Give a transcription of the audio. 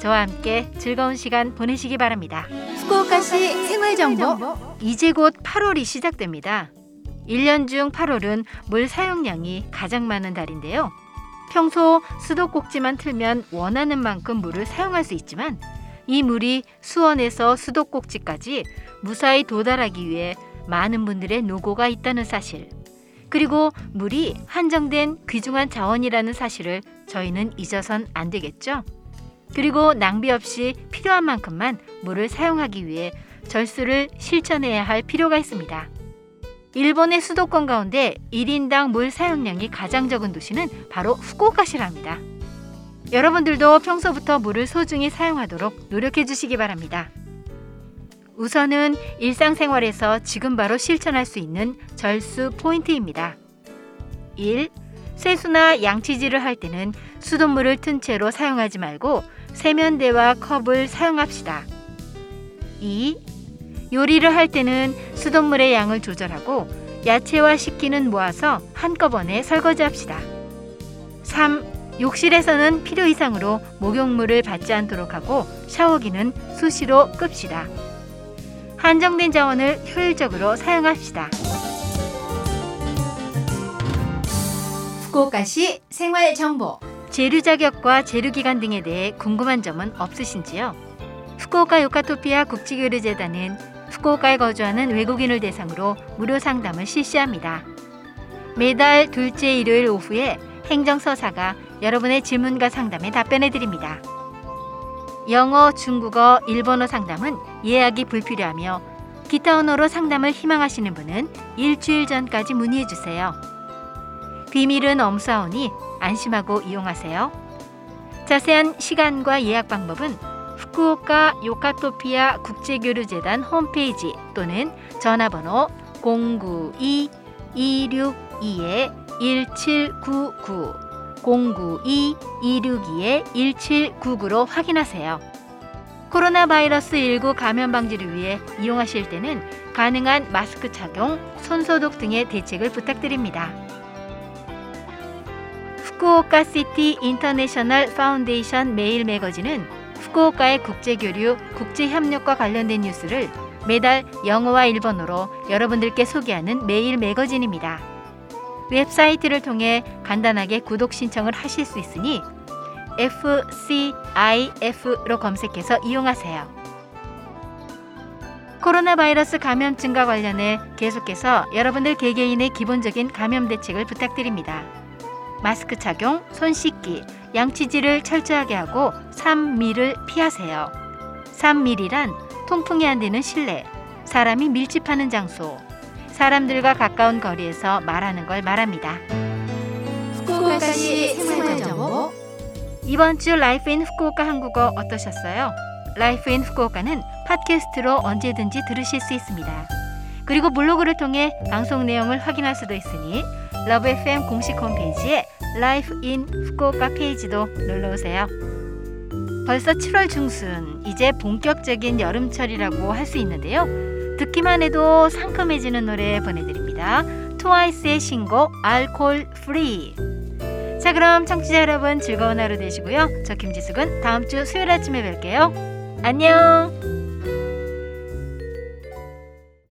저와 함께 즐거운 시간 보내시기 바랍니다. 후쿠오카시 생활 정보 이제 곧 8월이 시작됩니다. 1년 중 8월은 물 사용량이 가장 많은 달인데요. 평소 수도꼭지만 틀면 원하는 만큼 물을 사용할 수 있지만 이 물이 수원에서 수도꼭지까지 무사히 도달하기 위해 많은 분들의 노고가 있다는 사실. 그리고 물이 한정된 귀중한 자원이라는 사실을 저희는 잊어선 안 되겠죠. 그리고 낭비 없이 필요한 만큼만 물을 사용하기 위해 절수를 실천해야 할 필요가 있습니다. 일본의 수도권 가운데 1인당 물 사용량이 가장 적은 도시는 바로 후쿠오카시랍니다. 여러분들도 평소부터 물을 소중히 사용하도록 노력해 주시기 바랍니다. 우선은 일상생활에서 지금 바로 실천할 수 있는 절수 포인트입니다. 1. 세수나 양치질을 할 때는 수돗물을 튼 채로 사용하지 말고 세면대와 컵을 사용합시다. 2. 요리를 할 때는 수돗물의 양을 조절하고 야채와 식기는 모아서 한꺼번에 설거지합시다. 3. 욕실에서는 필요 이상으로 목욕물을 받지 않도록 하고 샤워기는 수시로 끕시다. 한정된 자원을 효율적으로 사용합시다. 후쿠오카시 생활 정보 재료 자격과 재료 기간 등에 대해 궁금한 점은 없으신지요? 후쿠오카 요카토피아 국제교류재단은 후쿠오카에 거주하는 외국인을 대상으로 무료 상담을 실시합니다. 매달 둘째 일요일 오후에 행정서사가 여러분의 질문과 상담에 답변해 드립니다. 영어, 중국어, 일본어 상담은 예약이 불필요하며 기타 언어로 상담을 희망하시는 분은 일주일 전까지 문의해 주세요. 비밀은 엄사오니 안심하고 이용하세요. 자세한 시간과 예약 방법은 후쿠오카 요카토피아 국제교류재단 홈페이지 또는 전화번호 092-262-1799 092-262-1799로 확인하세요. 코로나 바이러스 19 감염 방지를 위해 이용하실 때는 가능한 마스크 착용, 손소독 등의 대책을 부탁드립니다. Fukuoka City International Foundation mail magazine은 후쿠오카의 국제교류, 국제협력과 관련된 뉴스를 매달 영어와 일본어로 여러분들께 소개하는 mail magazine입니다. 웹사이트를 통해 간단하게 구독 신청을 하실 수 있으니 FCIF로 검색해서 이용하세요. 코로나 바이러스 감염증과 관련해 계속해서 여러분들 개개인의 기본적인 감염 대책을 부탁드립니다. 마스크 착용, 손 씻기, 양치질을 철저하게 하고 3미를 피하세요. 3밀이란 통풍이 안 되는 실내, 사람이 밀집하는 장소, 사람들과 가까운 거리에서 말하는 걸 말합니다. 후쿠오카시 생활정보 이번 주 Life in Fukuoka 한국어 어떠셨어요? Life in Fukuoka는 팟캐스트로 언제든지 들으실 수 있습니다. 그리고 블로그를 통해 방송 내용을 확인할 수도 있으니 LOVE FM 공식 홈페이지에 Life in Fukuoka 페이지도 놀러 오세요. 벌써 7월 중순, 이제 본격적인 여름철이라고 할 수 있는데요. 듣기만 해도 상큼해지는 노래 보내드립니다. 트와이스의 신곡 Alcohol-Free. 자 그럼 청취자 여러분 즐거운 하루 되시고요. 저 김지숙은 다음 주 수요일 아침에 뵐게요. 안녕.